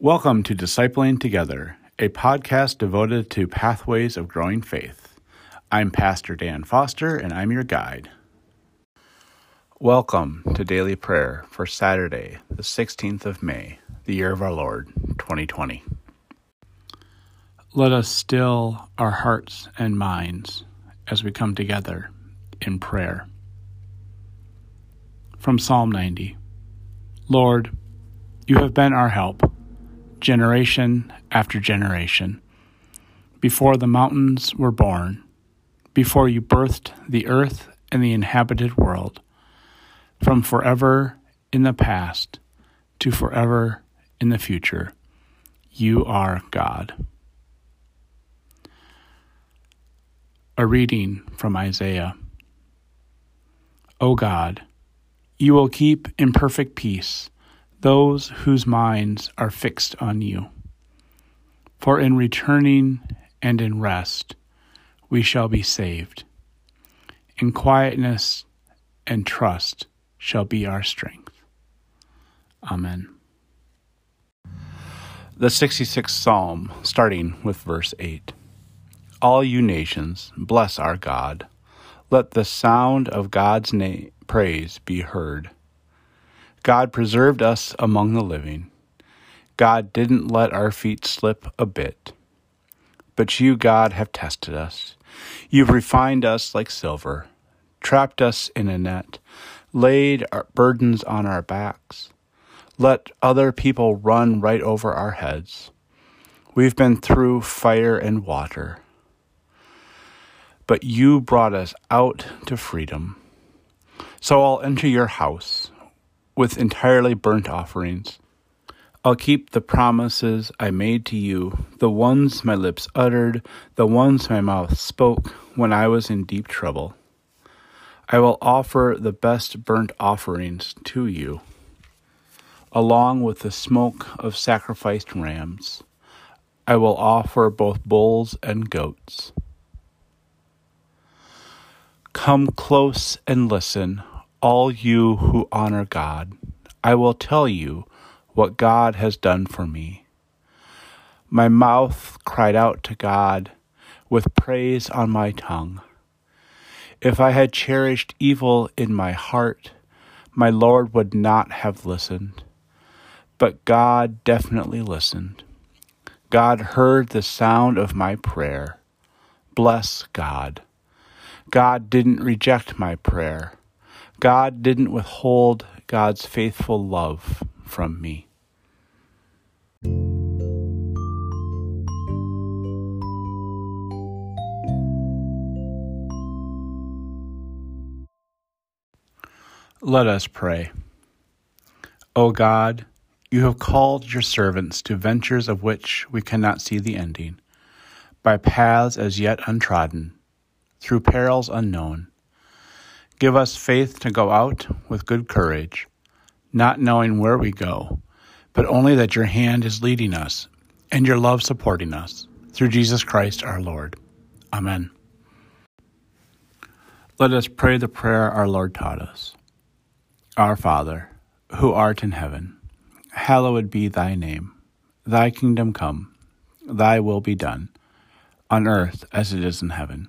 Welcome to Discipling Together, a podcast devoted to pathways of growing faith. I'm Pastor Dan Foster, and I'm your guide. Welcome to daily prayer for Saturday, the 16th of May, the year of our Lord, 2020. Let us still our hearts and minds as we come together in prayer. From Psalm 90 Lord, you have been our help generation after generation. Before the mountains were born, before you birthed the earth and the inhabited world, from forever in the past to forever in the future, you are God. A reading from Isaiah. O God, you will keep in perfect peace those whose minds are fixed on you. For in returning and in rest we shall be saved. In quietness and trust shall be our strength. Amen. The 66th Psalm, starting with verse 8. All you nations, bless our God. Let the sound of God's praise be heard. God preserved us among the living. God didn't let our feet slip a bit. But you, God, have tested us. You've refined us like silver, trapped us in a net, laid our burdens on our backs, let other people run right over our heads. We've been through fire and water. But you brought us out to freedom. So I'll enter your house with entirely burnt offerings. I'll keep the promises I made to you, the ones my lips uttered, the ones my mouth spoke when I was in deep trouble. I will offer the best burnt offerings to you, along with the smoke of sacrificed rams. I will offer both bulls and goats. Come close and listen all you who honor God, I will tell you what God has done for me. My mouth cried out to God with praise on my tongue. If I had cherished evil in my heart, my Lord would not have listened. But God definitely listened. God heard the sound of my prayer. Bless God. God didn't reject my prayer. God didn't withhold God's faithful love from me. Let us pray. O God, you have called your servants to ventures of which we cannot see the ending, by paths as yet untrodden, through perils unknown. Give us faith to go out with good courage, not knowing where we go, but only that your hand is leading us and your love supporting us. Through Jesus Christ our Lord. Amen. Let us pray the prayer our Lord taught us. Our Father, who art in heaven, hallowed be thy name. Thy kingdom come, thy will be done, on earth as it is in heaven.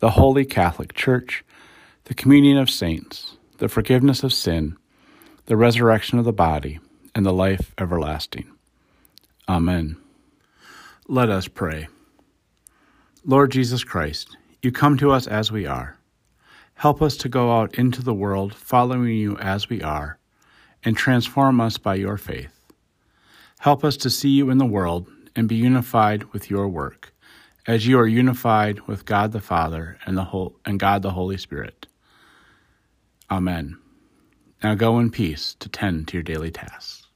the Holy Catholic Church, the communion of saints, the forgiveness of sin, the resurrection of the body, and the life everlasting. Amen. Let us pray. Lord Jesus Christ, you come to us as we are. Help us to go out into the world following you as we are, and transform us by your faith. Help us to see you in the world and be unified with your work, as you are unified with God the Father and the whole, and God the Holy Spirit. Amen. Now go in peace to tend to your daily tasks.